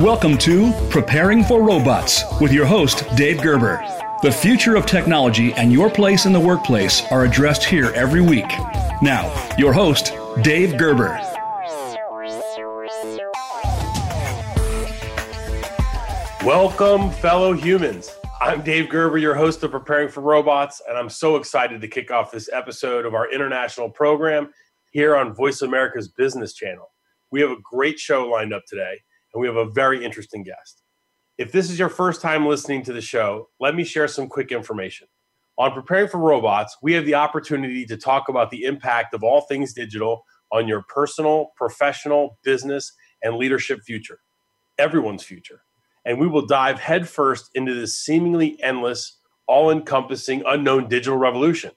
Welcome to Preparing for Robots with your host, Dave Gerber. The future of technology and your place in the workplace are addressed here every week. Now, your host, Dave Gerber. Welcome, fellow humans. I'm Dave Gerber, your host of Preparing for Robots, and I'm so excited to kick off this episode of our international program here on Voice America's Business Channel. We have a great show lined up today, and we have a very interesting guest. If this is your first time listening to the show, let me share some quick information. On Preparing for Robots, we have the opportunity to talk about the impact of all things digital on your personal, professional, business, and leadership future, everyone's future. And we will dive headfirst into this seemingly endless, all encompassing, unknown digital revolution.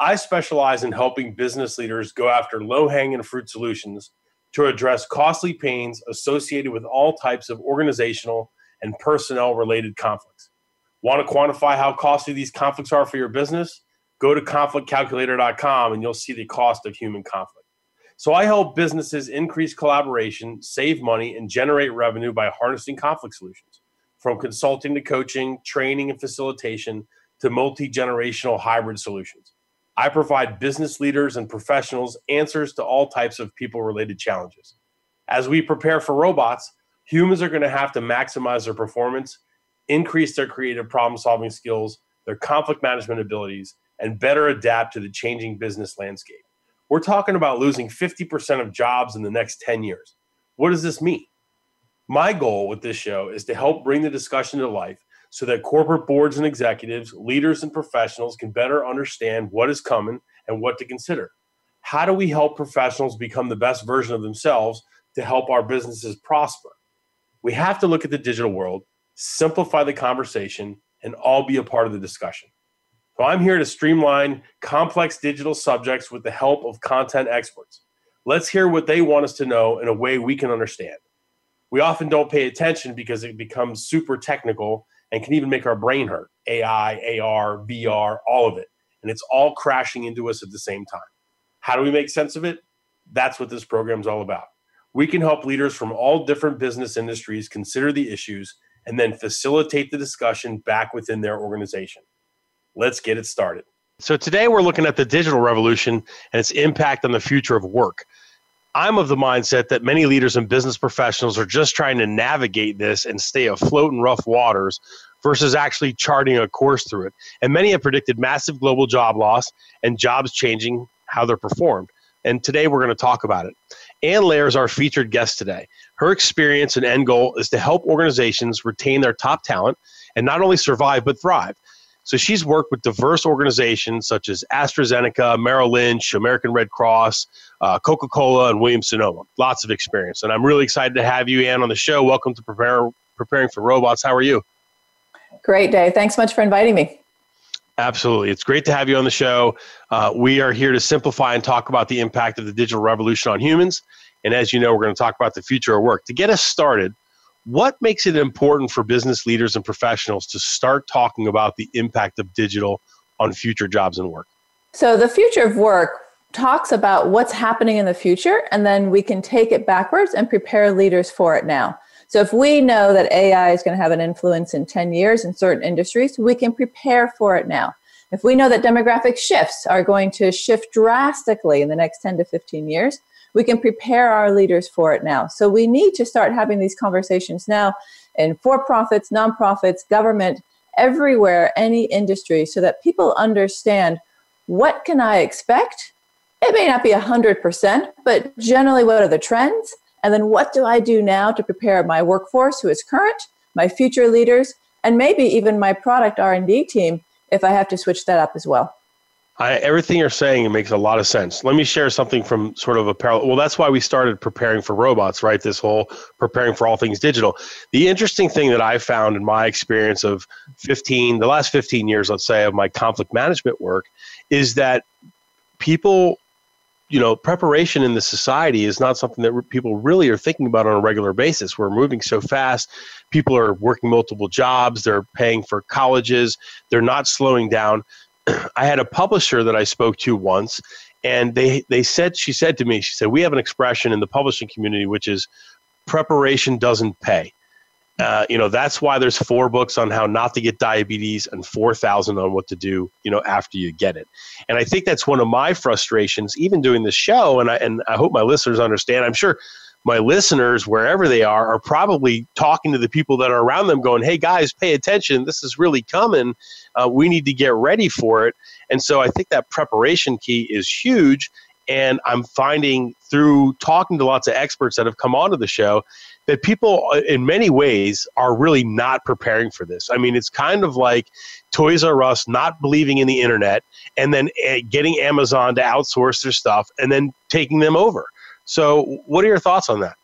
I specialize in helping business leaders go after low hanging fruit solutions to address costly pains associated with all types of organizational and personnel related conflicts. Want to quantify how costly these conflicts are for your business? Go to conflictcalculator.com and you'll see the cost of human conflict. So I help businesses increase collaboration, save money, and generate revenue by harnessing conflict solutions. From consulting to coaching, training, and facilitation to multi generational hybrid solutions. I provide business leaders and professionals answers to all types of people related challenges. As we prepare for robots, humans are going to have to maximize their performance, increase their creative problem solving skills, their conflict management abilities, and better adapt to the changing business landscape. We're talking about losing 50% of jobs in the next 10 years. What does this mean? My goal with this show is to help bring the discussion to life so that corporate boards and executives, leaders and professionals can better understand what is coming and what to consider. How do we help professionals become the best version of themselves to help our businesses prosper? We have to look at the digital world, simplify the conversation, and all be a part of the discussion. So I'm here to streamline complex digital subjects with the help of content experts. Let's hear what they want us to know in a way we can understand. We often don't pay attention because it becomes super technical and can even make our brain hurt. AI, AR, VR, all of it. And it's all crashing into us at the same time. How do we make sense of it? That's what this program is all about. We can help leaders from all different business industries consider the issues and then facilitate the discussion back within their organization. Let's get it started. So, today we're looking at the digital revolution and its impact on the future of work. I'm of the mindset that many leaders and business professionals are just trying to navigate this and stay afloat in rough waters versus actually charting a course through it. And many have predicted massive global job loss and jobs changing how they're performed. And today we're going to talk about it. Anne Loehr is our featured guest today. Her experience and end goal is to help organizations retain their top talent and not only survive but thrive. So she's worked with diverse organizations such as AstraZeneca, Merrill Lynch, American Red Cross, uh, Coca Cola, and Williams Sonoma. Lots of experience. And I'm really excited to have you, Anne, on the show. Welcome to Prepare, Preparing for Robots. How are you? Great, day. Thanks much for inviting me. Absolutely. It's great to have you on the show. Uh, we are here to simplify and talk about the impact of the digital revolution on humans. And as you know, we're going to talk about the future of work. To get us started, what makes it important for business leaders and professionals to start talking about the impact of digital on future jobs and work? So, the future of work talks about what's happening in the future, and then we can take it backwards and prepare leaders for it now. So, if we know that AI is going to have an influence in 10 years in certain industries, we can prepare for it now. If we know that demographic shifts are going to shift drastically in the next 10 to 15 years, we can prepare our leaders for it now. So we need to start having these conversations now in for profits, nonprofits, government, everywhere, any industry, so that people understand what can I expect? It may not be 100%, but generally, what are the trends? And then what do I do now to prepare my workforce who is current, my future leaders, and maybe even my product R&D team if I have to switch that up as well. I, everything you're saying makes a lot of sense. Let me share something from sort of a parallel. Well, that's why we started preparing for robots, right? This whole preparing for all things digital. The interesting thing that I found in my experience of 15, the last 15 years, let's say, of my conflict management work, is that people, you know, preparation in the society is not something that people really are thinking about on a regular basis. We're moving so fast. People are working multiple jobs. They're paying for colleges. They're not slowing down I had a publisher that I spoke to once, And they they said she said to me, she said, we have an expression in the publishing community which is preparation doesn't pay. Uh, you know that's why there's four books on how not to get diabetes and 4000 on what to do you know after you get it and i think that's one of my frustrations even doing this show and i and i hope my listeners understand i'm sure my listeners wherever they are are probably talking to the people that are around them going hey guys pay attention this is really coming uh, we need to get ready for it and so i think that preparation key is huge and i'm finding through talking to lots of experts that have come onto the show that people, uh, in many ways, are really not preparing for this. I mean, it's kind of like Toys R Us not believing in the internet and then uh, getting Amazon to outsource their stuff and then taking them over. So, what are your thoughts on that?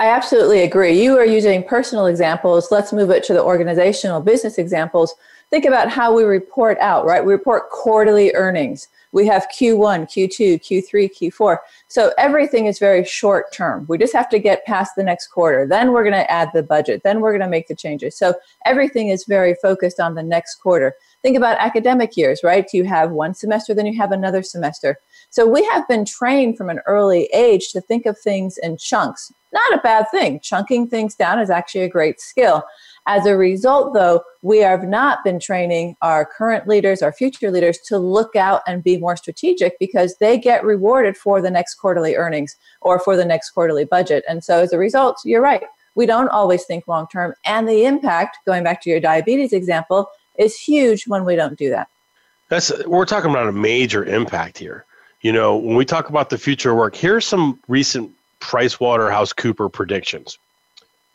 I absolutely agree. You are using personal examples. Let's move it to the organizational business examples. Think about how we report out, right? We report quarterly earnings. We have Q1, Q2, Q3, Q4. So everything is very short term. We just have to get past the next quarter. Then we're going to add the budget. Then we're going to make the changes. So everything is very focused on the next quarter. Think about academic years, right? You have one semester, then you have another semester. So we have been trained from an early age to think of things in chunks. Not a bad thing. Chunking things down is actually a great skill. As a result, though, we have not been training our current leaders, our future leaders to look out and be more strategic because they get rewarded for the next quarterly earnings or for the next quarterly budget. And so as a result, you're right. We don't always think long term. And the impact, going back to your diabetes example, is huge when we don't do that. That's we're talking about a major impact here. You know, when we talk about the future of work, here's some recent Price Waterhouse Cooper predictions.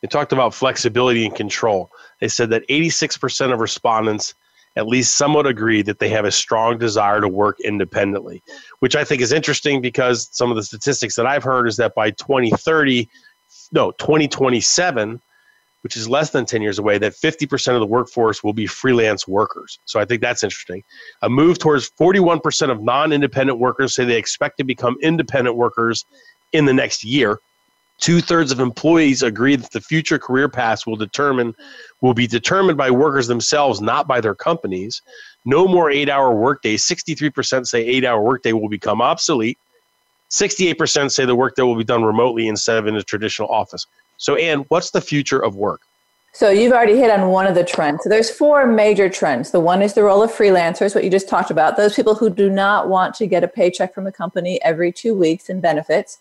They talked about flexibility and control. They said that 86% of respondents at least somewhat agree that they have a strong desire to work independently, which I think is interesting because some of the statistics that I've heard is that by 2030, no, 2027, which is less than 10 years away, that 50% of the workforce will be freelance workers. So I think that's interesting. A move towards 41% of non independent workers say they expect to become independent workers in the next year. Two thirds of employees agree that the future career paths will determine will be determined by workers themselves, not by their companies. No more eight-hour workdays. Sixty-three percent say eight-hour workday will become obsolete. Sixty-eight percent say the workday will be done remotely instead of in a traditional office. So, Anne, what's the future of work? So you've already hit on one of the trends. So there's four major trends. The one is the role of freelancers, what you just talked about. Those people who do not want to get a paycheck from a company every two weeks and benefits.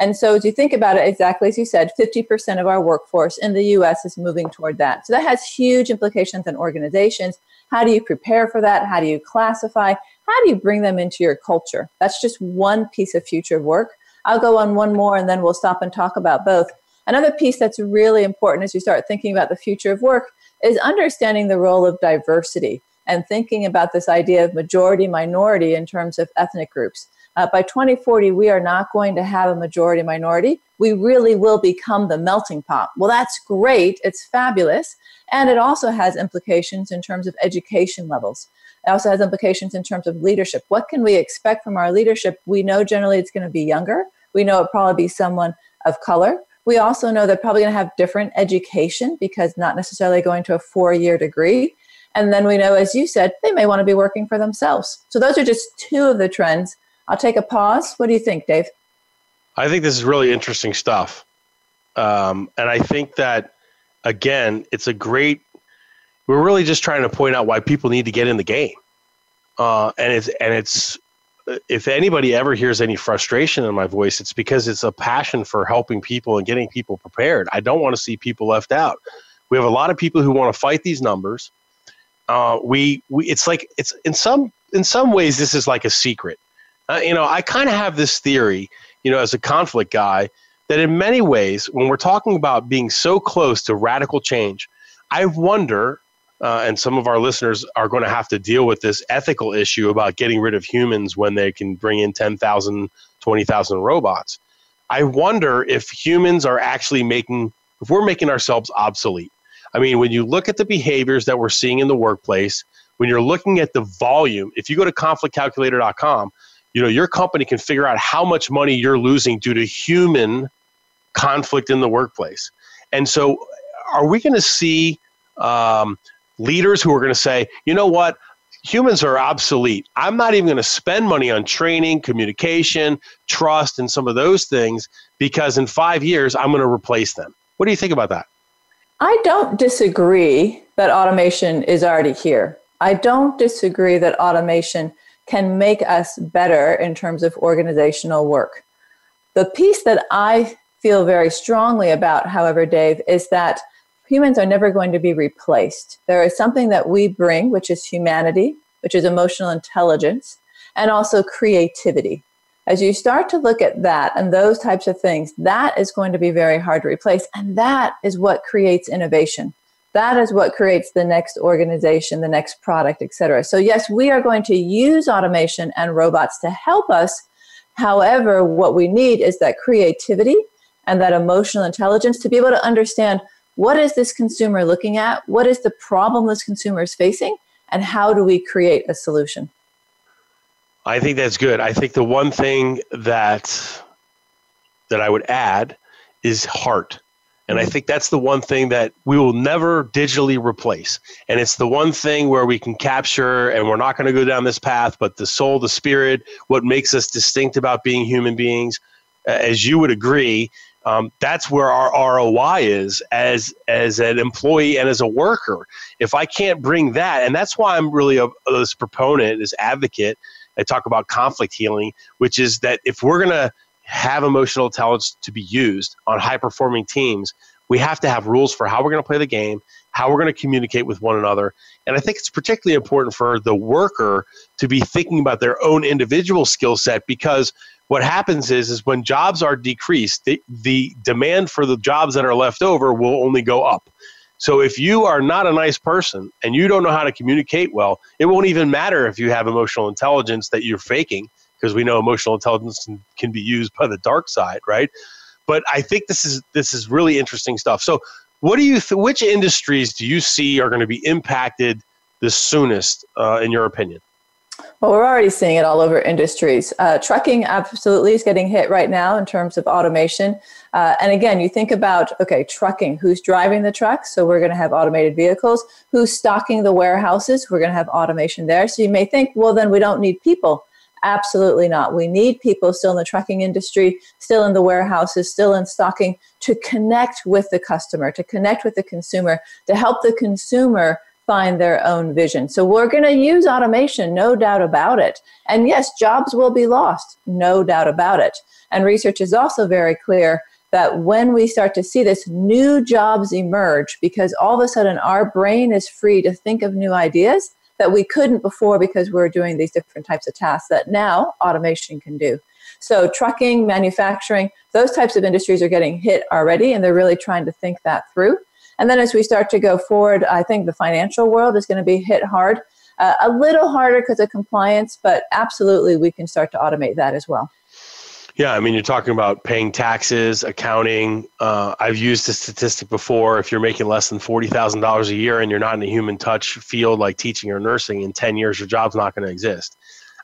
And so, as you think about it, exactly as you said, 50% of our workforce in the US is moving toward that. So, that has huge implications on organizations. How do you prepare for that? How do you classify? How do you bring them into your culture? That's just one piece of future work. I'll go on one more and then we'll stop and talk about both. Another piece that's really important as you start thinking about the future of work is understanding the role of diversity and thinking about this idea of majority minority in terms of ethnic groups. Uh, by 2040, we are not going to have a majority minority. We really will become the melting pot. Well, that's great. It's fabulous. And it also has implications in terms of education levels. It also has implications in terms of leadership. What can we expect from our leadership? We know generally it's going to be younger. We know it probably be someone of color. We also know they're probably going to have different education because not necessarily going to a four year degree. And then we know, as you said, they may want to be working for themselves. So those are just two of the trends I'll take a pause. What do you think, Dave? I think this is really interesting stuff. Um, and I think that, again, it's a great, we're really just trying to point out why people need to get in the game. Uh, and it's, and it's, if anybody ever hears any frustration in my voice, it's because it's a passion for helping people and getting people prepared. I don't want to see people left out. We have a lot of people who want to fight these numbers. Uh, we, we, it's like it's in some in some ways this is like a secret uh, you know, I kind of have this theory, you know, as a conflict guy, that in many ways, when we're talking about being so close to radical change, I wonder, uh, and some of our listeners are going to have to deal with this ethical issue about getting rid of humans when they can bring in 10,000, 20,000 robots. I wonder if humans are actually making, if we're making ourselves obsolete. I mean, when you look at the behaviors that we're seeing in the workplace, when you're looking at the volume, if you go to conflictcalculator.com, you know your company can figure out how much money you're losing due to human conflict in the workplace and so are we going to see um, leaders who are going to say you know what humans are obsolete. I'm not even going to spend money on training, communication, trust, and some of those things because in five years, I'm going to replace them. What do you think about that? I don't disagree that automation is already here. I don't disagree that automation can make us better in terms of organizational work. The piece that I feel very strongly about, however, Dave, is that humans are never going to be replaced. There is something that we bring, which is humanity, which is emotional intelligence, and also creativity. As you start to look at that and those types of things, that is going to be very hard to replace. And that is what creates innovation. That is what creates the next organization, the next product, et cetera. So, yes, we are going to use automation and robots to help us. However, what we need is that creativity and that emotional intelligence to be able to understand what is this consumer looking at? What is the problem this consumer is facing? And how do we create a solution? I think that's good. I think the one thing that that I would add is heart. And I think that's the one thing that we will never digitally replace. And it's the one thing where we can capture, and we're not going to go down this path, but the soul, the spirit, what makes us distinct about being human beings, as you would agree, um, that's where our ROI is as as an employee and as a worker. If I can't bring that, and that's why I'm really a, a this proponent, this advocate. I talk about conflict healing, which is that if we're to have emotional intelligence to be used on high performing teams, we have to have rules for how we're going to play the game, how we're going to communicate with one another. And I think it's particularly important for the worker to be thinking about their own individual skill set because what happens is is when jobs are decreased the, the demand for the jobs that are left over will only go up. So if you are not a nice person and you don't know how to communicate well it won't even matter if you have emotional intelligence that you're faking because we know emotional intelligence can, can be used by the dark side right? But i think this is this is really interesting stuff. So what do you th- which industries do you see are going to be impacted the soonest uh, in your opinion well, we're already seeing it all over industries. Uh, trucking absolutely is getting hit right now in terms of automation. Uh, and again, you think about okay, trucking, who's driving the trucks? So we're going to have automated vehicles. Who's stocking the warehouses? We're going to have automation there. So you may think, well, then we don't need people. Absolutely not. We need people still in the trucking industry, still in the warehouses, still in stocking to connect with the customer, to connect with the consumer, to help the consumer find their own vision. So we're going to use automation, no doubt about it. And yes, jobs will be lost, no doubt about it. And research is also very clear that when we start to see this, new jobs emerge because all of a sudden our brain is free to think of new ideas that we couldn't before because we are doing these different types of tasks that now automation can do. So, trucking, manufacturing, those types of industries are getting hit already, and they're really trying to think that through. And then as we start to go forward, I think the financial world is going to be hit hard. Uh, a little harder because of compliance, but absolutely we can start to automate that as well. Yeah, I mean, you're talking about paying taxes, accounting. Uh, I've used a statistic before. If you're making less than forty thousand dollars a year and you're not in a human touch field like teaching or nursing, in ten years your job's not going to exist.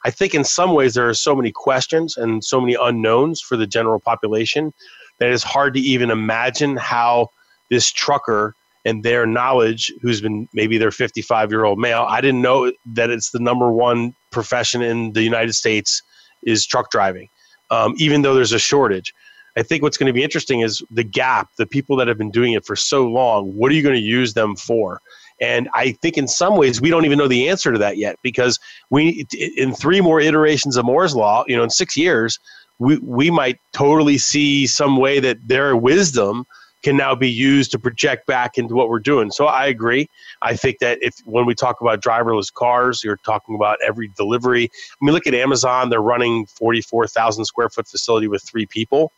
I think in some ways there are so many questions and so many unknowns for the general population that it's hard to even imagine how this trucker and their knowledge who's been maybe their 55 year old male. I didn't know that it's the number one profession in the united states is truck driving um, even though there's a shortage. I think what's going to be interesting is the gap the people that have been doing it for so long what are you going to use them for? And i think in some ways we don't even know the answer to that yet because we in three more iterations of moore's law you know in six years we, we might totally see some way that their wisdom can now be used to project back into what we're doing. So I agree. I think that if when we talk about driverless cars, you're talking about every delivery. I mean, look at Amazon; they're running 44,000 square foot facility with three people,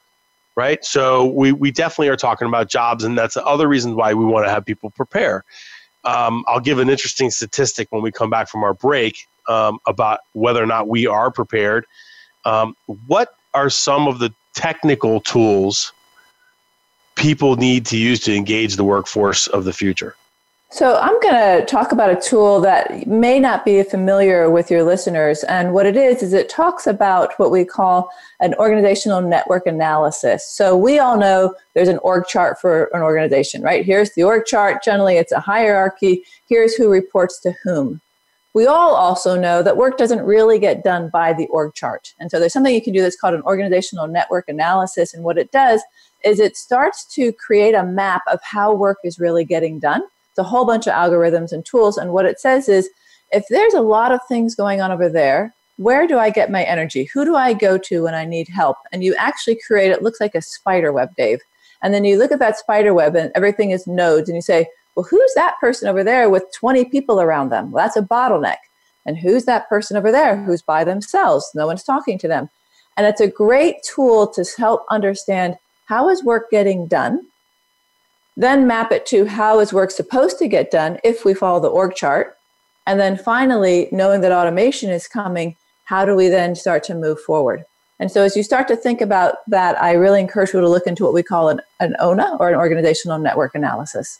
right? So we we definitely are talking about jobs, and that's the other reason why we want to have people prepare. Um, I'll give an interesting statistic when we come back from our break um, about whether or not we are prepared. Um, what are some of the technical tools people need to use to engage the workforce of the future? So, I'm going to talk about a tool that may not be familiar with your listeners. And what it is, is it talks about what we call an organizational network analysis. So, we all know there's an org chart for an organization, right? Here's the org chart. Generally, it's a hierarchy. Here's who reports to whom. we all also know that work doesn't really get done by the org chart. And so there's something you can do that's called an organizational network analysis. And what it does is it starts to create a map of how work is really getting done. It's a whole bunch of algorithms and tools. And what it says is if there's a lot of things going on over there, where do I get my energy? Who do I go to when I need help? And you actually create it looks like a spider web, Dave. And then you look at that spider web and everything is nodes and you say, well, who's that person over there with 20 people around them? Well, that's a bottleneck. And who's that person over there who's by themselves? No one's talking to them. And it's a great tool to help understand how is work getting done? Then map it to how is work supposed to get done if we follow the org chart. And then finally, knowing that automation is coming, how do we then start to move forward? And so, as you start to think about that, I really encourage you to look into what we call an, an ONA or an organizational network analysis.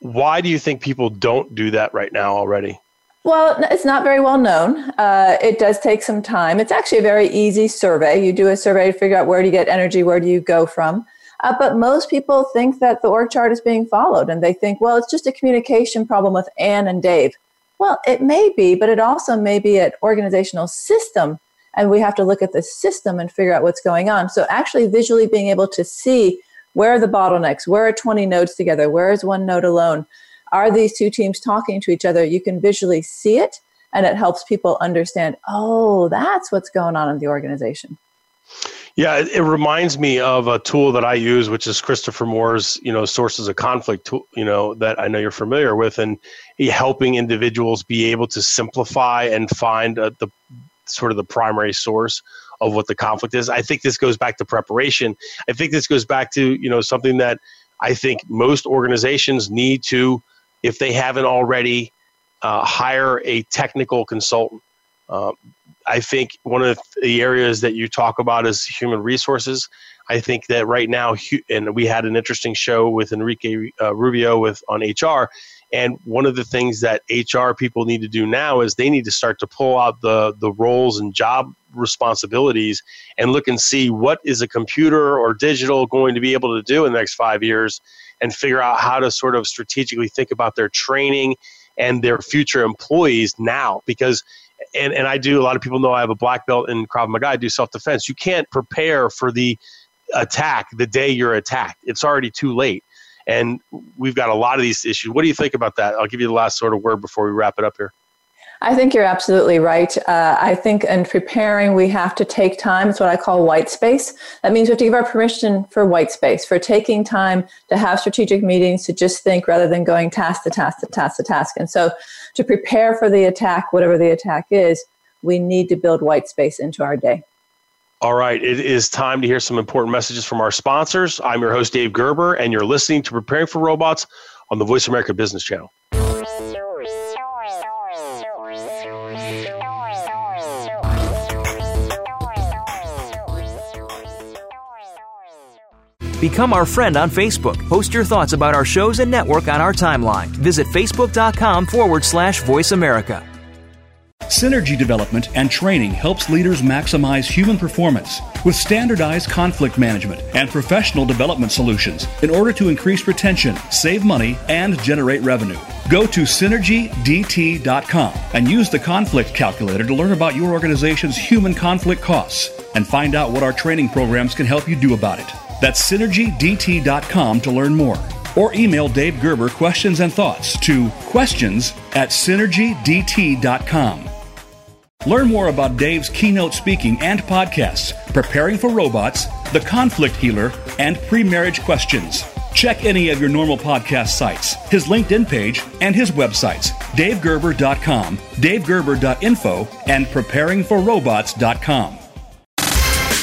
Why do you think people don't do that right now already? Well, it's not very well known. Uh, it does take some time. It's actually a very easy survey. You do a survey to figure out where do you get energy, where do you go from. Uh, but most people think that the org chart is being followed and they think, well, it's just a communication problem with Anne and Dave. Well, it may be, but it also may be an organizational system. And we have to look at the system and figure out what's going on. So, actually, visually being able to see where are the bottlenecks, where are 20 nodes together, where is one node alone, are these two teams talking to each other? You can visually see it, and it helps people understand, oh, that's what's going on in the organization. Yeah, it, it, reminds me of a tool that I use, which is Christopher Moore's, you know, sources of conflict tool, you know, that I know you're familiar with, and helping individuals be able to simplify and find uh, the sort of the primary source of what the conflict is. I think this goes back to preparation. I think this goes back to, you know, something that I think most organizations need to, if they haven't already, uh, hire a technical consultant. Uh, I think one of the areas that you talk about is human resources. I think that right now, and we had an interesting show with Enrique uh, Rubio with on HR, and one of the things that HR people need to do now is they need to start to pull out the the roles and job responsibilities and look and see what is a computer or digital going to be able to do in the next five years, and figure out how to sort of strategically think about their training and their future employees now because and, and I do, a lot of people know I have a black belt in Krav Maga. I do self defense. You can't prepare for the attack the day you're attacked. It's already too late. And we've got a lot of these issues. What do you think about that? I'll give you the last sort of word before we wrap it up here. I think you're absolutely right. Uh, I think in preparing, we have to take time. It's what I call white space. That means we have to give our permission for white space, for taking time to have strategic meetings, to just think rather than going task to task to task to task. And so to prepare for the attack, whatever the attack is, we need to build white space into our day. All right, it is time to hear some important messages from our sponsors. I'm your host, Dave Gerber, and you're listening to Preparing for Robots on the Voice America Business Channel. Become our friend on Facebook. Post your thoughts about our shows and network on our timeline. Visit facebook.com forward slash voice America. Synergy development and training helps leaders maximize human performance with standardized conflict management and professional development solutions in order to increase retention, save money, and generate revenue. Go to synergydt.com and use the conflict calculator to learn about your organization's human conflict costs and find out what our training programs can help you do about it. That's synergydt.com to learn more. Or email Dave Gerber questions and thoughts to questions at synergydt.com. Learn more about Dave's keynote speaking and podcasts, Preparing for Robots, The Conflict Healer, and Pre Marriage Questions. Check any of your normal podcast sites, his LinkedIn page, and his websites, davegerber.com, davegerber.info, and preparingforrobots.com.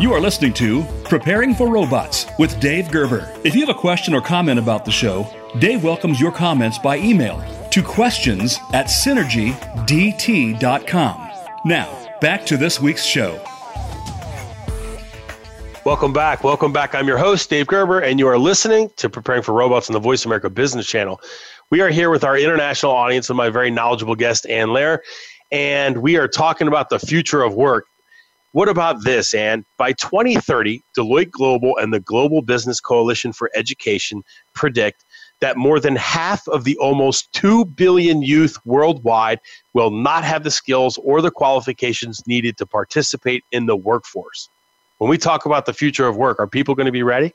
You are listening to Preparing for Robots with Dave Gerber. If you have a question or comment about the show, Dave welcomes your comments by email to questions at synergydt.com. Now, back to this week's show. Welcome back. Welcome back. I'm your host, Dave Gerber, and you are listening to Preparing for Robots on the Voice America Business Channel. We are here with our international audience and my very knowledgeable guest, Anne Loehr, and we are talking about the future of work. What about this, Anne? By 2030, Deloitte Global and the Global Business Coalition for Education predict that more than half of the almost 2 billion youth worldwide will not have the skills or the qualifications needed to participate in the workforce. When we talk about the future of work, are people going to be ready?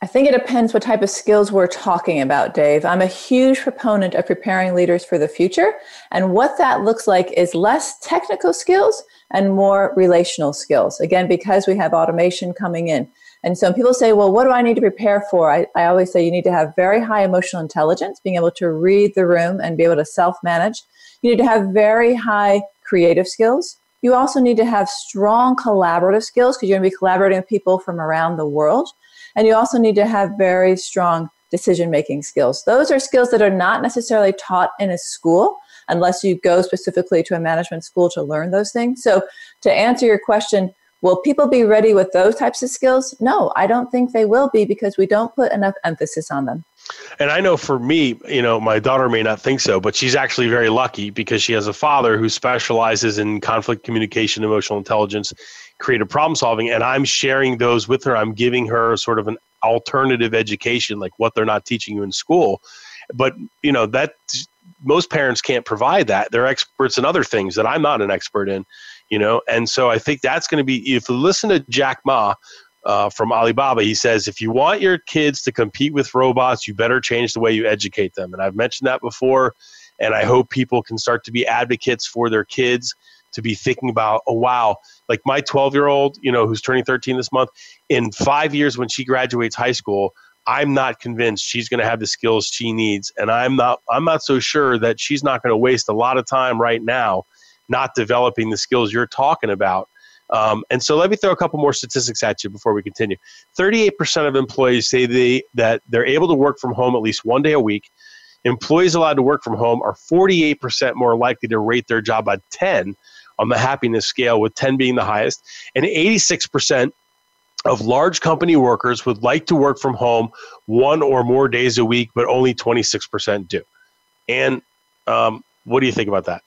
I think it depends what type of skills we're talking about, Dave. I'm a huge proponent of preparing leaders for the future. And what that looks like is less technical skills and more relational skills. Again, because we have automation coming in. And so people say, well, what do I need to prepare for? I, I always say you need to have very high emotional intelligence, being able to read the room and be able to self manage. You need to have very high creative skills. You also need to have strong collaborative skills because you're going to be collaborating with people from around the world. And you also need to have very strong decision making skills. Those are skills that are not necessarily taught in a school unless you go specifically to a management school to learn those things. So, to answer your question, Will people be ready with those types of skills? No, I don't think they will be because we don't put enough emphasis on them. And I know for me, you know, my daughter may not think so, but she's actually very lucky because she has a father who specializes in conflict communication, emotional intelligence, creative problem solving. And I'm sharing those with her. I'm giving her sort of an alternative education, like what they're not teaching you in school. But, you know, that most parents can't provide that. They're experts in other things that I'm not an expert in you know? And so i think that's going to be if you listen to jack ma uh, from alibaba he says if you want your kids to compete with robots you better change the way you educate them. And i've mentioned that before and i hope people can start to be advocates for their kids to be thinking about oh wow. Like my 12 year old you know who's turning 13 this month in five years when she graduates high school i'm not convinced she's going to have the skills she needs and i'm not i'm not so sure that she's not going to waste a lot of time right now not developing the skills you're talking about. Um, and so let me throw a couple more statistics at you before we continue. 38% of employees say they, that they're able to work from home at least one day a week. Employees allowed to work from home are 48% more likely to rate their job a 10 on the happiness scale, with 10 being the highest. And 86% of large company workers would like to work from home one or more days a week, but only 26% do. And um, what do you think about that?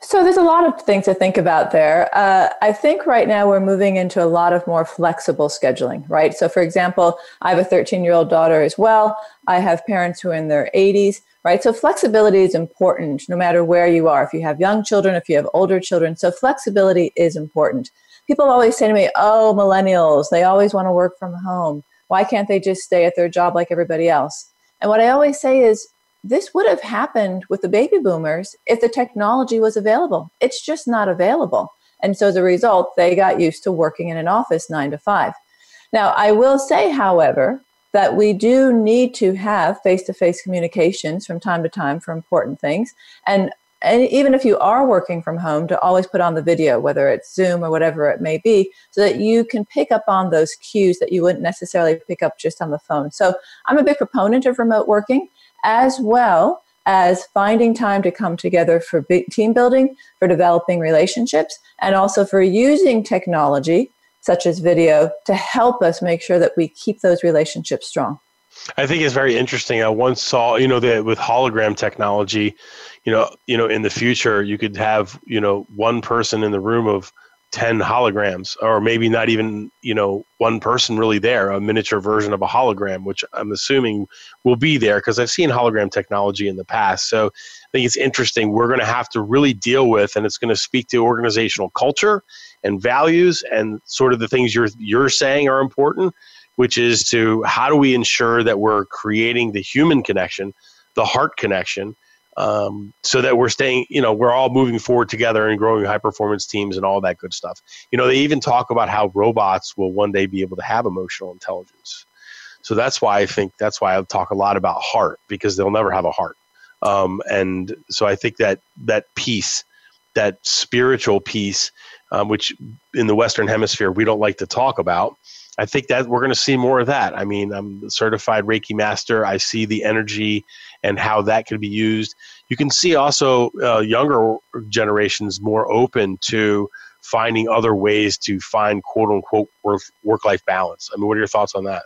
So there's a lot of things to think about there. Uh, I think right now we're moving into a lot of more flexible scheduling, right? So, for example, I have a 13 year old daughter as well. I have parents who are in their 80s, right? So flexibility is important no matter where you are. If you have young children, if you have older children, so flexibility is important. People always say to me, "Oh, millennials, they always want to work from home. Why can't they just stay at their job like everybody else?" And what I always say is, this would have happened with the baby boomers if the technology was available. It's just not available. And so as a result, they got used to working in an office nine to five. Now, I will say, however, that we do need to have face to face communications from time to time for important things. And, and even if you are working from home, to always put on the video, whether it's Zoom or whatever it may be, so that you can pick up on those cues that you wouldn't necessarily pick up just on the phone. So I'm a big proponent of remote working as well as finding time to come together for team building, for developing relationships, and also for using technology such as video to help us make sure that we keep those relationships strong. I think it's very interesting. I once saw, you know, that with hologram technology, you know, you know, in the future you could have, you know, one person in the room of 10 holograms or maybe not even you know one person really there a miniature version of a hologram which i'm assuming will be there because i've seen hologram technology in the past so i think it's interesting we're going to have to really deal with and it's going to speak to organizational culture and values and sort of the things you're you're saying are important which is to how do we ensure that we're creating the human connection the heart connection um, so that we're staying, you know, we're all moving forward together and growing high performance teams and all that good stuff. You know, they even talk about how robots will one day be able to have emotional intelligence. So that's why I think that's why I talk a lot about heart because they'll never have a heart. Um, and so I think that that piece, that spiritual piece, um, which in the Western Hemisphere we don't like to talk about. I think that we're going to see more of that. I mean, I'm a certified Reiki master. I see the energy and how that can be used. You can see also uh, younger generations more open to finding other ways to find quote unquote work life balance. I mean, what are your thoughts on that?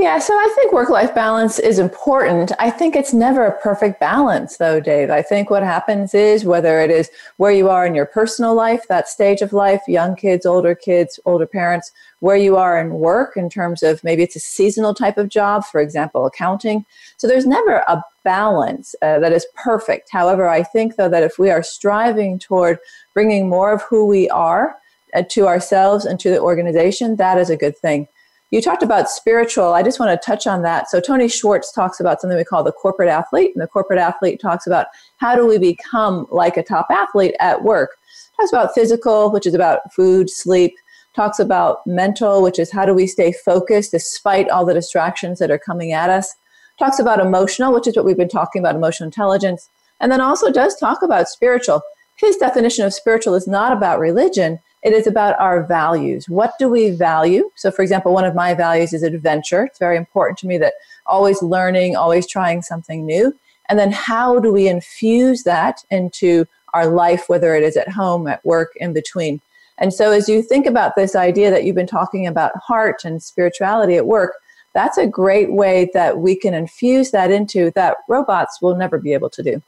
Yeah, so I think work life balance is important. I think it's never a perfect balance, though, Dave. I think what happens is whether it is where you are in your personal life, that stage of life, young kids, older kids, older parents, where you are in work in terms of maybe it's a seasonal type of job, for example, accounting. So there's never a balance uh, that is perfect. However, I think, though, that if we are striving toward bringing more of who we are uh, to ourselves and to the organization, that is a good thing. You talked about spiritual. I just want to touch on that. So, Tony Schwartz talks about something we call the corporate athlete, and the corporate athlete talks about how do we become like a top athlete at work. Talks about physical, which is about food, sleep. Talks about mental, which is how do we stay focused despite all the distractions that are coming at us. Talks about emotional, which is what we've been talking about emotional intelligence. And then also does talk about spiritual. His definition of spiritual is not about religion, it is about our values. What do we value? So, for example, one of my values is adventure. It's very important to me that always learning, always trying something new. And then, how do we infuse that into our life, whether it is at home, at work, in between? And so, as you think about this idea that you've been talking about heart and spirituality at work, that's a great way that we can infuse that into that robots will never be able to do.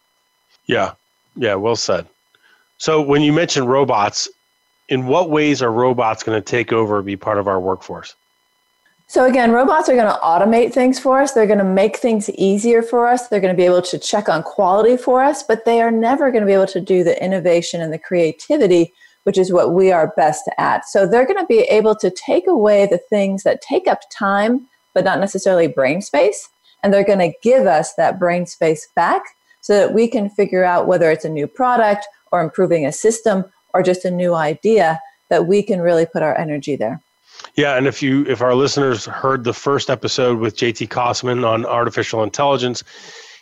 Yeah, yeah, well said. So, when you mention robots, in what ways are robots going to take over and be part of our workforce? So, again, robots are going to automate things for us. They're going to make things easier for us. They're going to be able to check on quality for us, but they are never going to be able to do the innovation and the creativity, which is what we are best at. So, they're going to be able to take away the things that take up time, but not necessarily brain space. And they're going to give us that brain space back so that we can figure out whether it's a new product or improving a system or just a new idea that we can really put our energy there. Yeah, and if you if our listeners heard the first episode with JT Kosman on artificial intelligence,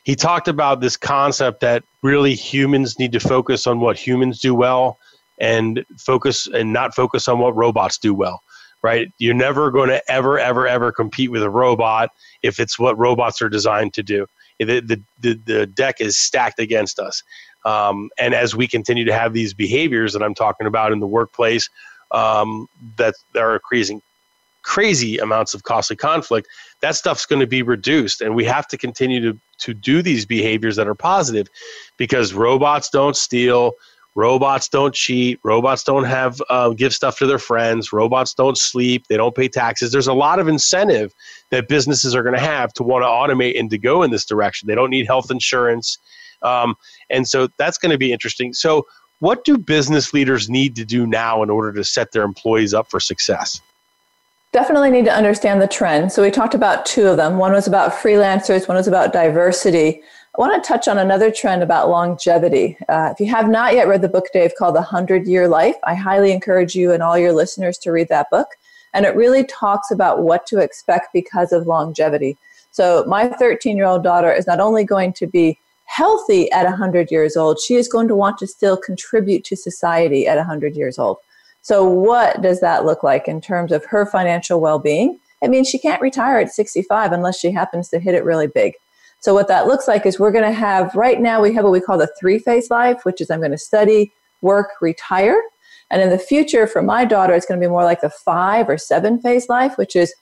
he talked about this concept that really humans need to focus on what humans do well and focus and not focus on what robots do well right? You're never going to ever ever ever compete with a robot if it's what robots are designed to do. The, the, the, the deck is stacked against us um, and as we continue to have these behaviors that I'm talking about in the workplace um, that, are creating crazy amounts of costly conflict, that stuff's going to be reduced. And we have to continue to, to do these behaviors that are positive because robots don't steal, robots don't cheat, robots don't have uh, give stuff to their friends, robots don't sleep, they don't pay taxes. There's a lot of incentive that businesses are going to have to want to automate and to go in this direction. They don't need health insurance. Um, and so that's going to be interesting. So, what do business leaders need to do now in order to set their employees up for success? Definitely need to understand the trend. So, we talked about two of them. One was about freelancers, one was about diversity. I want to touch on another trend about longevity. Uh, if you have not yet read the book, Dave, called The Hundred Year Life, I highly encourage you and all your listeners to read that book. And it really talks about what to expect because of longevity. So, my 13 year old daughter is not only going to be healthy at 100 years old, she is going to want to still contribute to society at 100 years old. So, what does that look like in terms of her financial well being? It means she can't retire at 65 unless she happens to hit it really big. So, what that looks like is we're going to have right now, we have what we call the three phase life, which is I'm going to study, work, retire. And in the future, for my daughter, it's going to be more like the five or seven phase life, which is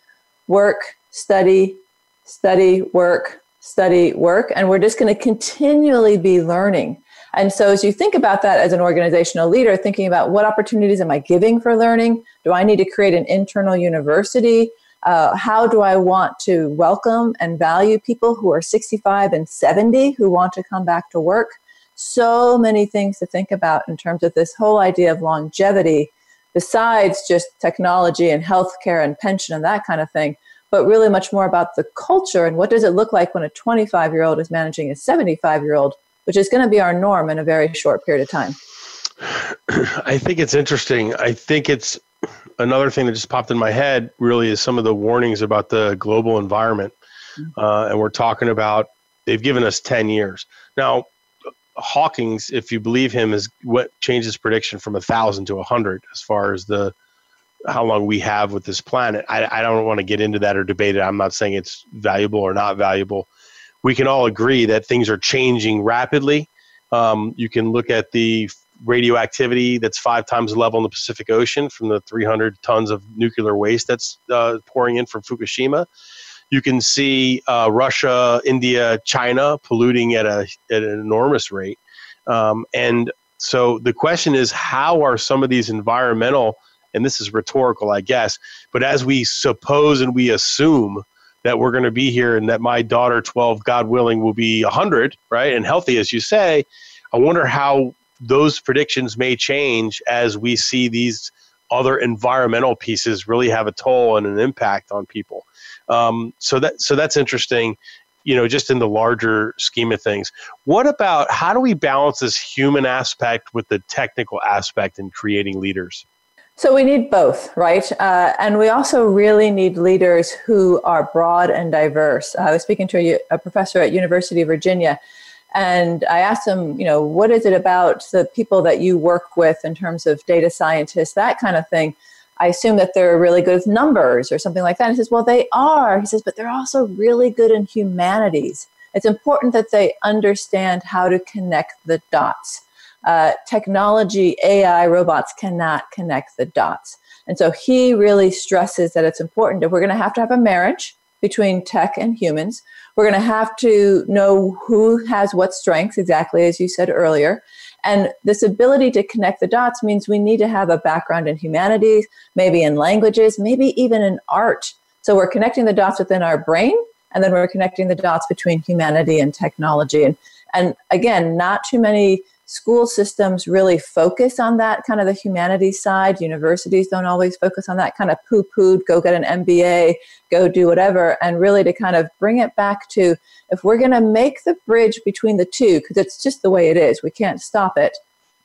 work, study, study, work, study, work, and we're just going to continually be learning. And so, as you think about that as an organizational leader, thinking about what opportunities am I giving for learning? Do I need to create an internal university? Uh, how do I want to welcome and value people who are 65 and 70 who want to come back to work? So many things to think about in terms of this whole idea of longevity, besides just technology and healthcare and pension and that kind of thing but really much more about the culture and what does it look like when a 25 year old is managing a 75 year old, which is going to be our norm in a very short period of time. I think it's interesting. I think it's another thing that just popped in my head really is some of the warnings about the global environment. Mm-hmm. Uh, and we're talking about they've given us 10 years. Now, Hawking's, if you believe him, is what changed his prediction from a thousand to a hundred as far as the how long we have with this planet. I, I don't want to get into that or debate it. I'm not saying it's valuable or not valuable. We can all agree that things are changing rapidly. Um, you can look at the radioactivity that's five times the level in the Pacific Ocean from the 300 tons of nuclear waste that's uh, pouring in from Fukushima. You can see uh, Russia, India, China polluting at, a, at an enormous rate. Um, and so the question is how are some of these environmental and this is rhetorical, I guess, but as we suppose and we assume that we're going to be here and that my daughter, 12, God willing, will be 100, right, and healthy, as you say, I wonder how those predictions may change as we see these other environmental pieces really have a toll and an impact on people. Um, so that so that's interesting you know just in the larger scheme of things what about how do we balance this human aspect with the technical aspect in creating leaders so we need both, right? Uh, and we also really need leaders who are broad and diverse. I was speaking to a, a, professor at University of Virginia, and I asked him, you know, what is it about the people that you work with in terms of data scientists, that kind of thing? I assume that they're really good with numbers or something like that. And he says, well, they are. He says, but they're also really good in humanities. It's important that they understand how to connect the dots uh, technology, AI, robots cannot connect the dots. And so he really stresses that it's important that we're going to have to have a marriage between tech and humans. We're going to have to know who has what strengths, exactly as you said earlier. And this ability to connect the dots means we need to have a background in humanities, maybe in languages, maybe even in art. So we're connecting the dots within our brain, and then we're connecting the dots between humanity and technology. And, and again, not too many school systems really focus on that kind of the humanities side. Universities don't always focus on that kind of poo pooed, go get an MBA, go do whatever. And really to kind of bring it back to if we're going to make the bridge between the two, because it's just the way it is, we can't stop it.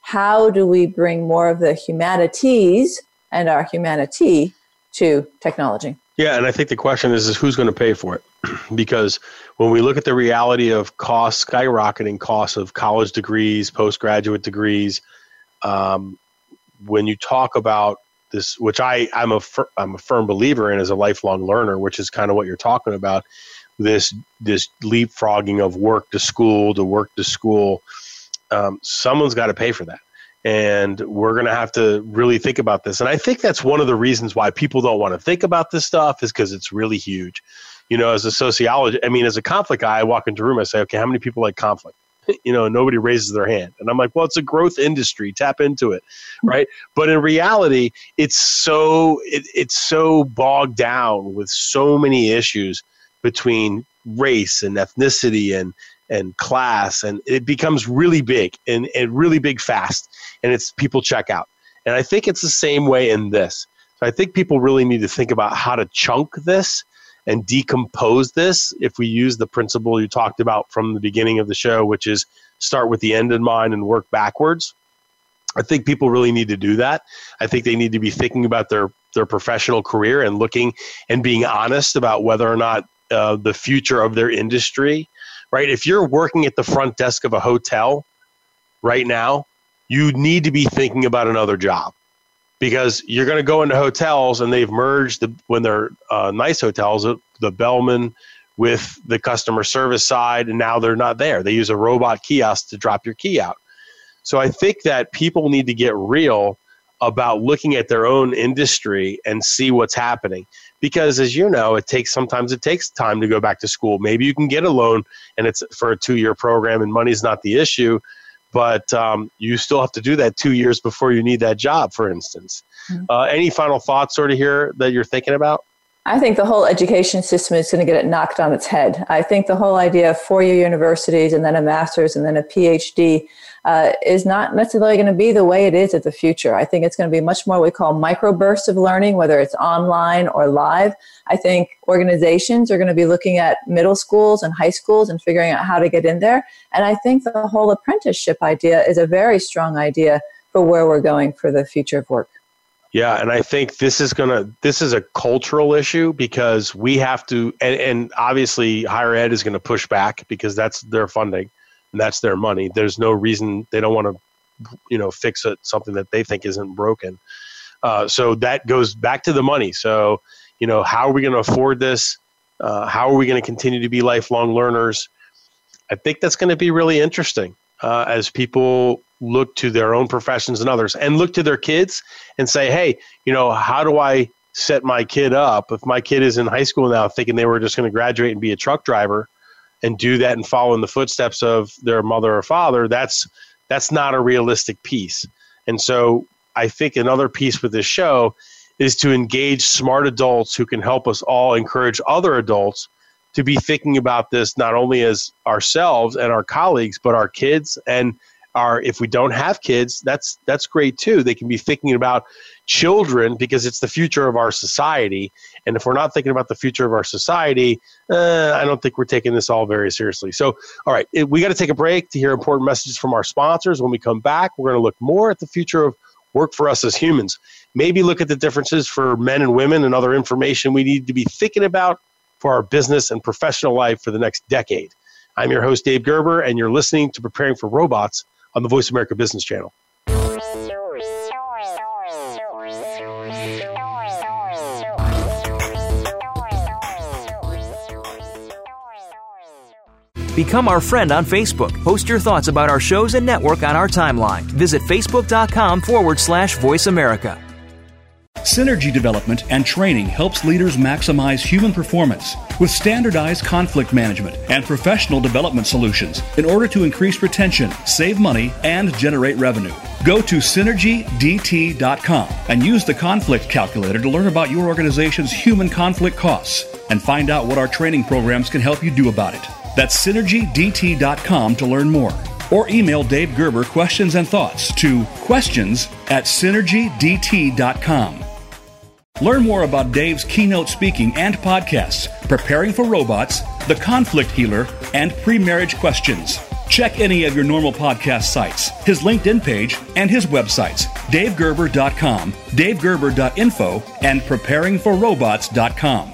How do we bring more of the humanities and our humanity to technology? Yeah, and I think the question is, is who's going to pay for it? because when we look at the reality of costs skyrocketing costs of college degrees, postgraduate degrees, um, when you talk about this, which I I'm a fir- I'm a firm believer in as a lifelong learner, which is kind of what you're talking about. This this leapfrogging of work to school to work to school. Um, someone's got to pay for that and we're going to have to really think about this and i think that's one of the reasons why people don't want to think about this stuff is because it's really huge you know as a sociologist i mean as a conflict guy i walk into a room i say okay how many people like conflict? You know nobody raises their hand. And i'm like well it's a growth industry. Tap into it. Hmm. Right? But in reality it's so it, it's so bogged down with so many issues between race and ethnicity and and class and it becomes really big and, and really big fast and it's people check out. And i think it's the same way in this. So i think people really need to think about how to chunk this and decompose this if we use the principle you talked about from the beginning of the show which is start with the end in mind and work backwards i think people really need to do that i think they need to be thinking about their their professional career and looking and being honest about whether or not uh, the future of their industry right? If you're working at the front desk of a hotel right now, you need to be thinking about another job because you're going to go into hotels and they've merged the, when they're uh, nice hotels, uh, the bellman with the customer service side, and now they're not there. They use a robot kiosk to drop your key out. So I think that people need to get real about looking at their own industry and see what's happening because as you know it takes sometimes it takes time to go back to school maybe you can get a loan and it's for a two year program and money's not the issue but um, you still have to do that two years before you need that job for instance mm-hmm. uh, any final thoughts sort of here that you're thinking about I think the whole education system is going to get it knocked on its head. I think the whole idea of four year universities and then a master's and then a PhD uh, is not necessarily going to be the way it is at the future. I think it's going to be much more what we call microbursts of learning, whether it's online or live. I think organizations are going to be looking at middle schools and high schools and figuring out how to get in there. And I think the whole apprenticeship idea is a very strong idea for where we're going for the future of work. Yeah, and I think this is gonna this is a cultural issue because we have to and, and obviously higher ed is gonna push back because that's their funding and that's their money. There's no reason they don't want to, you know, fix it, something that they think isn't broken. Uh, so that goes back to the money. So, you know, how are we going to afford this? Uh, how are we going to continue to be lifelong learners? I think that's going to be really interesting uh, as people look to their own professions and others and look to their kids and say, hey, you know, how do I set my kid up? If my kid is in high school now thinking they were just going to graduate and be a truck driver and do that and follow in the footsteps of their mother or father, that's that's not a realistic piece. And so I think another piece with this show is to engage smart adults who can help us all encourage other adults to be thinking about this not only as ourselves and our colleagues, but our kids and our if we don't have kids, that's that's great too. They can be thinking about children because it's the future of our society. And if we're not thinking about the future of our society, uh, I don't think we're taking this all very seriously. So, all right, we got to take a break to hear important messages from our sponsors. When we come back, we're going to look more at the future of work for us as humans. Maybe look at the differences for men and women and other information we need to be thinking about for our business and professional life for the next decade. I'm your host, Dave Gerber, and you're listening to Preparing for Robots on the Voice America Business Channel. Become our friend on Facebook. Post your thoughts about our shows and network on our timeline. Visit facebook.com forward slash voice America. Synergy development and training helps leaders maximize human performance with standardized conflict management and professional development solutions in order to increase retention, save money, and generate revenue. Go to synergydt.com and use the conflict calculator to learn about your organization's human conflict costs and find out what our training programs can help you do about it. That's synergydt.com to learn more or email Dave Gerber questions and thoughts to questions at synergydt.com. Learn more about Dave's keynote speaking and podcasts, Preparing for Robots, The Conflict Healer, and Pre Marriage Questions. Check any of your normal podcast sites, his LinkedIn page, and his websites, davegerber.com, davegerber.info, and preparingforrobots.com.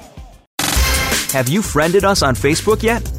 Have you friended us on Facebook yet?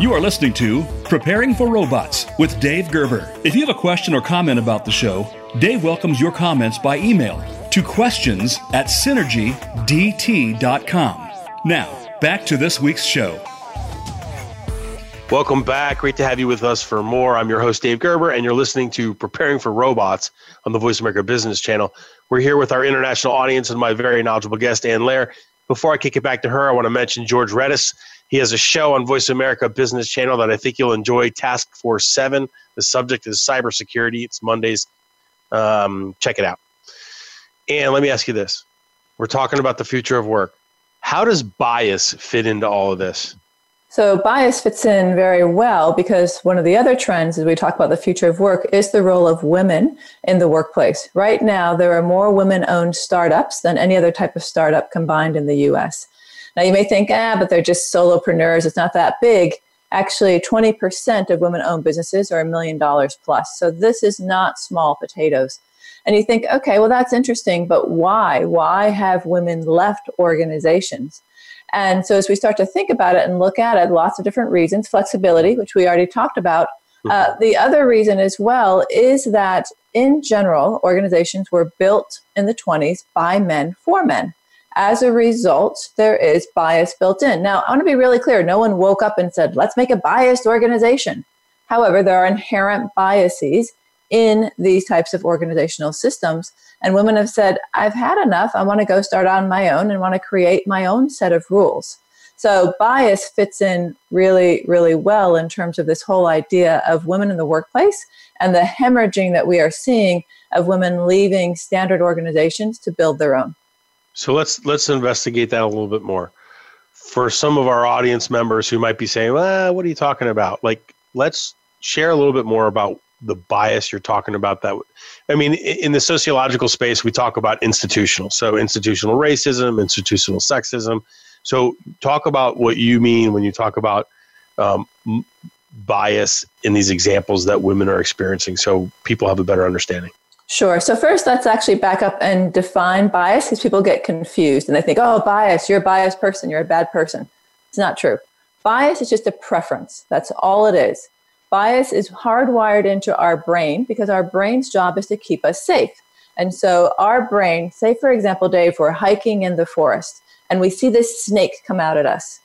You are listening to Preparing for Robots with Dave Gerber. If you have a question or comment about the show, Dave welcomes your comments by email to questions at synergydt.com. Now, back to this week's show. Welcome back. Great to have you with us for more. I'm your host, Dave Gerber, and you're listening to Preparing for Robots on the Voice America Business Channel. We're here with our international audience and my very knowledgeable guest, Anne Loehr. Before I kick it back to her, I want to mention George Rettas. He has a show on Voice America Business Channel that I think you'll enjoy. Task Force Seven. The subject is cybersecurity. It's Mondays. Um, check it out. And let me ask you this: We're talking about the future of work. How does bias fit into all of this? So, bias fits in very well because one of the other trends as we talk about the future of work is the role of women in the workplace. Right now, there are more women owned startups than any other type of startup combined in the US. Now you may think, ah, but they're just solopreneurs. It's not that big. Actually, 20% of women owned businesses are a million dollars plus. So this is not small potatoes. And you think, okay, well, that's interesting, but why? Why have women left organizations? And so as we start to think about it and look at it, lots of different reasons flexibility, which we already talked about. Uh, mm-hmm. the other reason as well is that in general, organizations were built in the 20s by men for men. As a result, there is bias built in. Now, I want to be really clear no one woke up and said, let's make a biased organization. However, there are inherent biases in these types of organizational systems. And women have said, I've had enough. I want to go start on my own and want to create my own set of rules. So, bias fits in really, really well in terms of this whole idea of women in the workplace and the hemorrhaging that we are seeing of women leaving standard organizations to build their own. So let's let's investigate that a little bit more. For some of our audience members who might be saying, "Well, what are you talking about?" Like, let's share a little bit more about the bias you're talking about that i mean in the sociological space we talk about institutional so institutional racism institutional sexism so talk about what you mean when you talk about um, bias in these examples that women are experiencing so people have a better understanding Sure. So first, let's actually back up and define bias because people get confused and they think, oh, bias, you're a biased person, you're a bad person. It's not true. Bias is just a preference. That's all it is. Bias is hardwired into our brain because our brain's job is to keep us safe. And so our brain, say for example, Dave, we're hiking in the forest and we see this snake come out at us.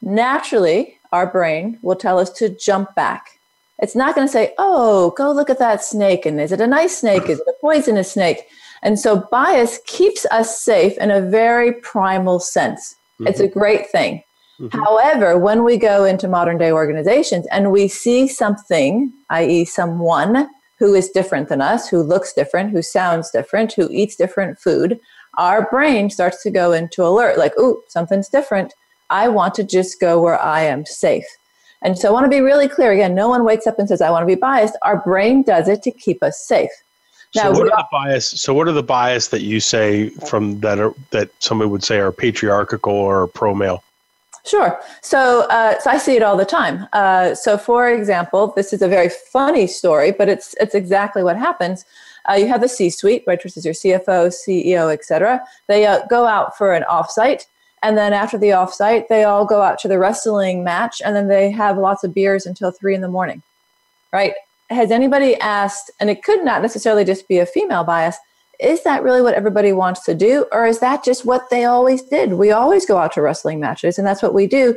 Naturally, our brain will tell us to jump back it's not going to say, oh, go look at that snake. And is it a nice snake? Is it a poisonous snake? And so bias keeps us safe in a very primal sense. Mm-hmm. It's a mm-hmm. great thing. Mm-hmm. However, when we go into modern day organizations and we see something, i.e., someone who is different than us, who looks different, who sounds different, who eats different food, our brain starts to go into alert like, ooh, something's different. I want to just go where I am safe. And so I want to be really clear again no one wakes up and says, I want to be biased. Our brain does it to keep us safe. Now, so what are the bias? So what are the bias that you say from that are that somebody would say are patriarchal or pro male? Sure. So, uh, so I see it all the time. Uh, so, for example, this is a very funny story, but it's it's exactly what happens. Uh, you have the C-suite, right, which is your CFO, CEO, etc. They uh, go out for an offsite, and then after the offsite, they all go out to the wrestling match and then they have lots of beers until three in the morning. Right? Has anybody asked, and it could not necessarily just be a female bias, is that really what everybody wants to do? Or is that just what they always did? We always go out to wrestling matches and that's what we do.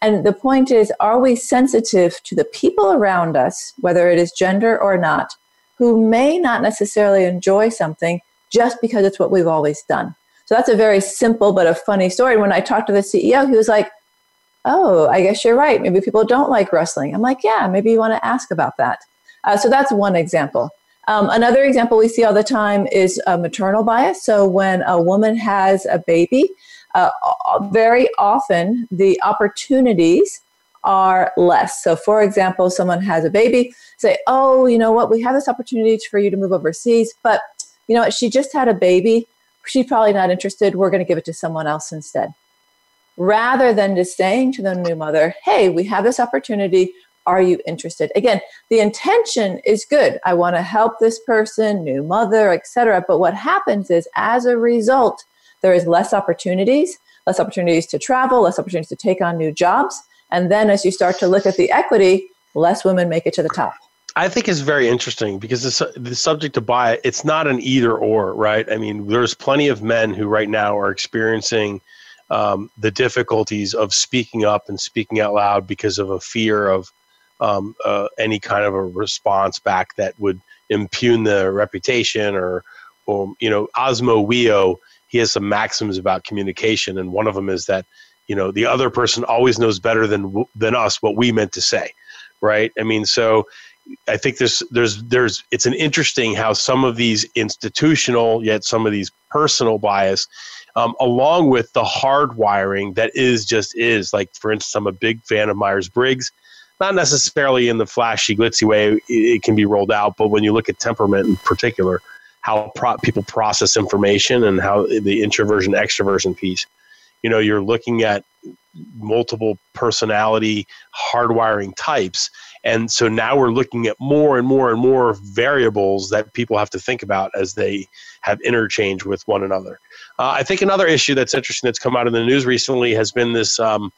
And the point is, are we sensitive to the people around us, whether it is gender or not, who may not necessarily enjoy something just because it's what we've always done? So that's a very simple but a funny story. When I talked to the CEO, he was like, Oh, I guess you're right. Maybe people don't like wrestling. I'm like, Yeah, maybe you want to ask about that. Uh, so that's one example. Um, another example we see all the time is a maternal bias. So when a woman has a baby, uh, very often the opportunities are less. So, for example, someone has a baby, say, Oh, you know what? We have this opportunity for you to move overseas, but you know what? She just had a baby she's probably not interested. We're going to give it to someone else instead. Rather than just saying to the new mother, hey, we have this opportunity. Are you interested? Again, the intention is good. I want to help this person, new mother, etc. But what happens is as a result, there is less opportunities, less opportunities to travel, less opportunities to take on new jobs. And then as you start to look at the equity, less women make it to the top. I think is very interesting because the, the subject to buy it's not an either or, right? I mean, there's plenty of men who right now are experiencing um, the difficulties of speaking up and speaking out loud because of a fear of um, uh, any kind of a response back that would impugn the reputation or, or you know, Osmo Wiio, he has some maxims about communication, and one of them is that you know the other person always knows better than than us what we meant to say, right? I mean, so I think there's there's there's it's an interesting how some of these institutional yet some of these personal bias, um, along with the hardwiring that is just is. Like for instance I'm a big fan of Myers Briggs, not necessarily in the flashy glitzy way it, it, can be rolled out, but when you look at temperament in particular, how pro- people process information and how the introversion extroversion piece, you know, you're looking at multiple personality hardwiring types and so now we're looking at more and more and more variables that people have to think about as they have interchange with one another. Uh, I think another issue that's interesting that's come out in the news recently has been this um,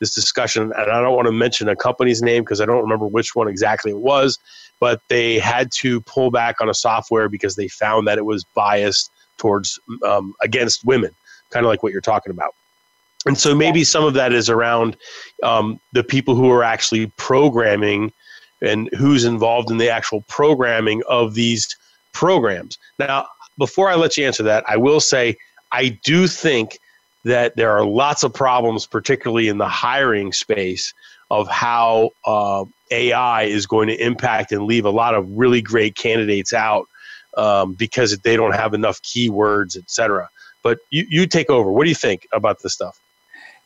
this discussion, and I don't want to mention a company's name because I don't remember which one exactly it was, but they had to pull back on a software because they found that it was biased towards um, against women, kind of like what you're talking about. And so maybe some of that is around um, the people who are actually programming and who's involved in the actual programming of these programs. Now, before I let you answer that, I will say I do think that there are lots of problems, particularly in the hiring space, of how uh, AI is going to impact and leave a lot of really great candidates out um, because they don't have enough keywords, et cetera. But you, you take over. What do you think about this stuff?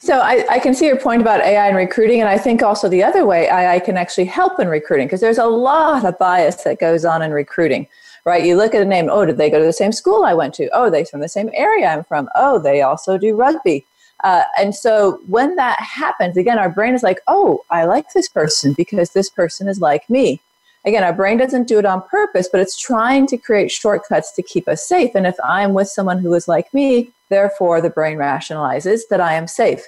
So I, I, can see your point about AI and recruiting, and I think also the other way AI can actually help in recruiting because there's a lot of bias that goes on in recruiting, right? You look at a name, oh, did they go to the same school I went to? Oh, they're from the same area I'm from. Oh, they also do rugby. Uh, and so when that happens, again, our brain is like, oh, I like this person because this person is like me. Again, our brain doesn't do it on purpose, but it's trying to create shortcuts to keep us safe. And if I'm with someone who is like me, therefore the brain rationalizes that I am safe.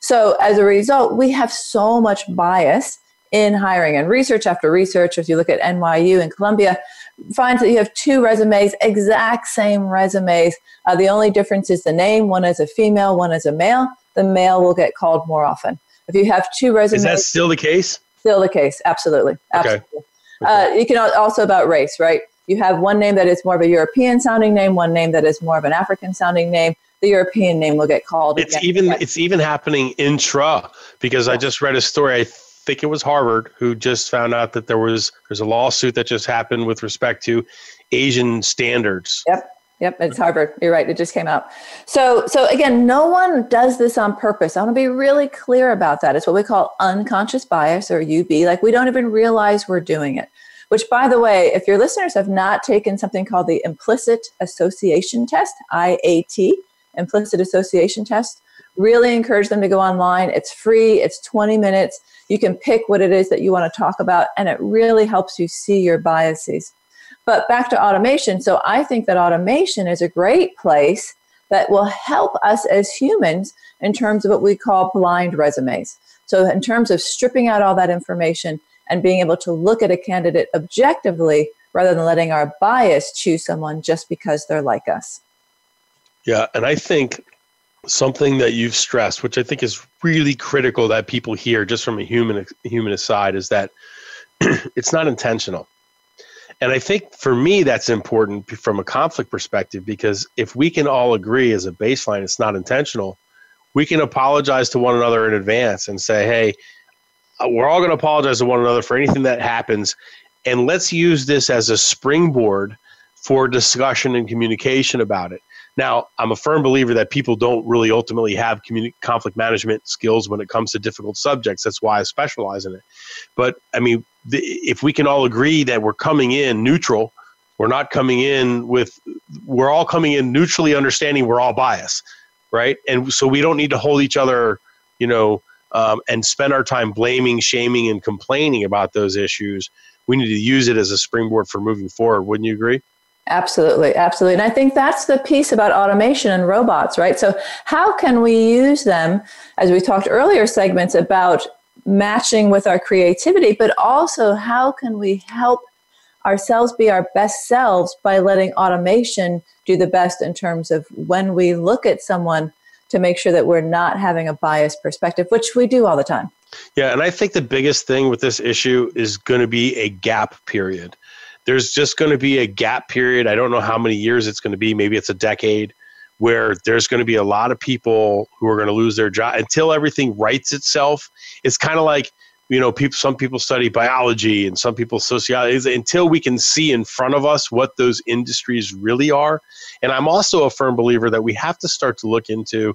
So as a result, we have so much bias in hiring and research after research. If you look at NYU and Columbia, finds that you have two resumes, exact same resumes. Uh, the only difference is the name. One is a female, one is a male. The male will get called more often. If you have two resumes, is that still the case? Still the case. Absolutely. Absolutely. Okay. Uh, you can also about race, right? You have one name that is more of a European sounding name, one name that is more of an African sounding name. The European name will get called. It's even it's even happening intra because yeah. I just read a story. I think it was Harvard who just found out that there was there's a lawsuit that just happened with respect to Asian standards. Yep. Yep, it's Harvard. You're right. It just came out. So, so again, no one does this on purpose. I want to be really clear about that. It's what we call unconscious bias or UB. Like we don't even realize we're doing it. Which, by the way, if your listeners have not taken something called the implicit association test (IAT), implicit association test, really encourage them to go online. It's free. It's 20 minutes. You can pick what it is that you want to talk about, and it really helps you see your biases. But back to automation. So I think that automation is a great place that will help us as humans in terms of what we call blind resumes. So, in terms of stripping out all that information and being able to look at a candidate objectively rather than letting our bias choose someone just because they're like us. Yeah. And I think something that you've stressed, which I think is really critical that people hear just from a human human aside, is that it's not intentional. And I think for me, that's important from a conflict perspective because if we can all agree as a baseline it's not intentional, we can apologize to one another in advance and say, hey, uh, we're all going to apologize to one another for anything that happens. And let's use this as a springboard for discussion and communication about it. Now, I'm a firm believer that people don't really ultimately have communi- conflict management skills when it comes to difficult subjects. That's why I specialize in it. But I mean, the, if we can all agree that we're coming in neutral, we're not coming in with, we're all coming in neutrally understanding we're all biased, right? And so we don't need to hold each other, you know, um, and spend our time blaming, shaming, and complaining about those issues. We need to use it as a springboard for moving forward. Wouldn't you agree? Absolutely, absolutely. And I think that's the piece about automation and robots, right? So, how can we use them, as we talked earlier segments about matching with our creativity, but also how can we help ourselves be our best selves by letting automation do the best in terms of when we look at someone to make sure that we're not having a biased perspective, which we do all the time. Yeah, and I think the biggest thing with this issue is going to be a gap period there's just going to be a gap period. I don't know how many years it's going to be. Maybe it's a decade where there's going to be a lot of people who are going to lose their job until everything rights itself. It's kind of like, you know, people, some people study biology and some people sociology until we can see in front of us what those industries really are. And I'm also a firm believer that we have to start to look into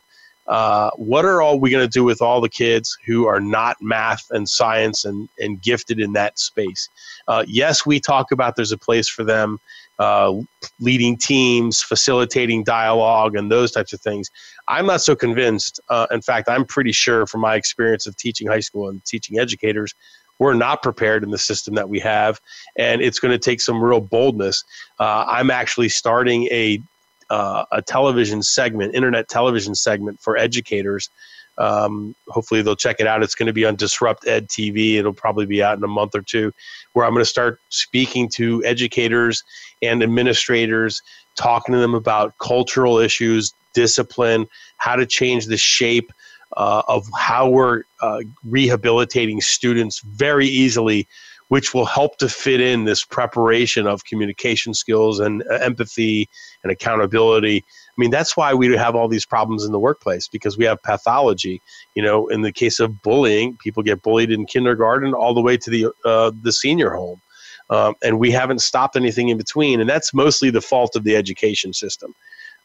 uh, what are all we going to do with all the kids who are not math and science and, and gifted in that space? Uh, yes, we talk about there's a place for them uh, leading teams, facilitating dialogue, and those types of things. I'm not so convinced. Uh, in fact, I'm pretty sure from my experience of teaching high school and teaching educators, we're not prepared in the system that we have, and it's going to take some real boldness. Uh, I'm actually starting a uh, a television segment, internet television segment for educators. Um, hopefully, they'll check it out. It's going to be on Disrupt Ed TV. It'll probably be out in a month or two, where I'm going to start speaking to educators and administrators, talking to them about cultural issues, discipline, how to change the shape uh, of how we're uh, rehabilitating students very easily which will help to fit in this preparation of communication skills and uh, empathy and accountability. I mean, that's why we have all these problems in the workplace because we have pathology. You know, in the case of bullying, people get bullied in kindergarten all the way to the uh, the senior home, um, and we haven't stopped anything in between. And that's mostly the fault of the education system.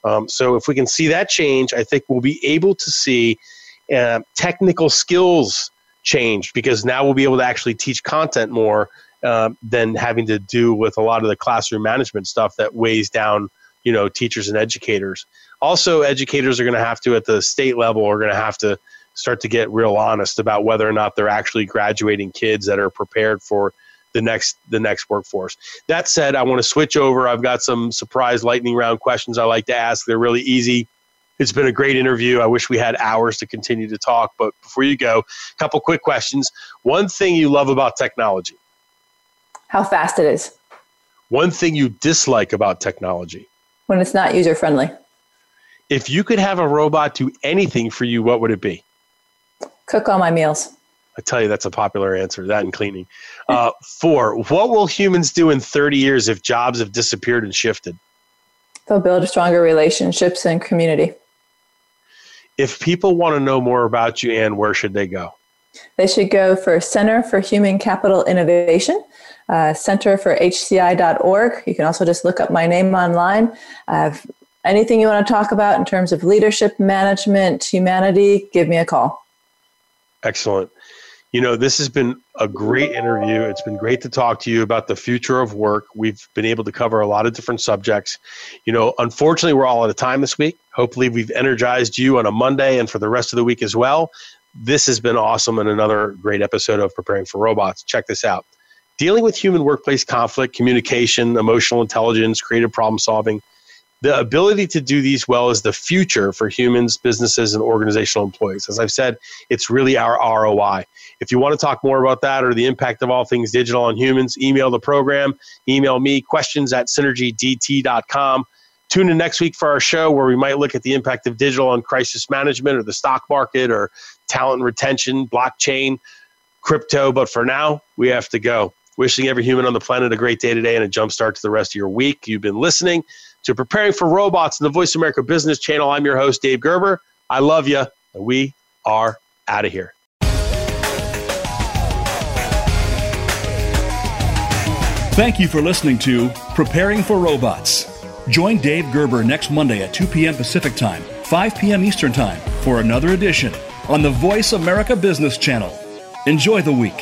Um, so if we can see that change, I think we'll be able to see Uh, technical skills changed because now we'll be able to actually teach content more uh, than having to do with a lot of the classroom management stuff that weighs down you know teachers and educators also educators are going to have to at the state level are going to have to start to get real honest about whether or not they're actually graduating kids that are prepared for the next the next workforce. That said, I want to switch over. I've got some surprise lightning round questions I like to ask. They're really easy. It's been a great interview. I wish we had hours to continue to talk, but before you go, a couple quick questions. One thing you love about technology? How fast it is. One thing you dislike about technology? When it's not user friendly. If you could have a robot do anything for you, what would it be? Cook all my meals. I tell you, that's a popular answer. That and cleaning. Uh, four. What will humans do in 30 years if jobs have disappeared and shifted? They'll build stronger relationships and community. If people want to know more about you, Anne, where should they go? They should go for Center for Human Capital Innovation, uh, Center for HCI.org. You can also just look up my name online. Uh, anything you want to talk about in terms of leadership, management, humanity, give me a call. Excellent. You know, this has been a great interview. It's been great to talk to you about the future of work. We've been able to cover a lot of different subjects. You know, unfortunately, we're all out of time this week. Hopefully, we've energized you on a Monday and for the rest of the week as well. This has been awesome and another great episode of Preparing for Robots. Check this out. Dealing with human workplace conflict, communication, emotional intelligence, creative problem solving the ability to do these well is the future for humans, businesses, and organizational employees. As I've said, it's really our ROI. If you want to talk more about that or the impact of all things digital on humans, email the program, email me questions at synergydt.com. Tune in next week for our show where we might look at the impact of digital on crisis management or the stock market or talent retention, blockchain, crypto. But for now, we have to go. Wishing every human on the planet a great day today and a jump start to the rest of your week. You've been listening to Preparing for Robots in the Voice America Business Channel. I'm your host, Dave Gerber. I love you, we are out of here. Thank you for listening to Preparing for Robots. Join Dave Gerber next Monday at 2 p.m. Pacific Time, 5 p.m. Eastern Time for another edition on the Voice America Business Channel. Enjoy the week.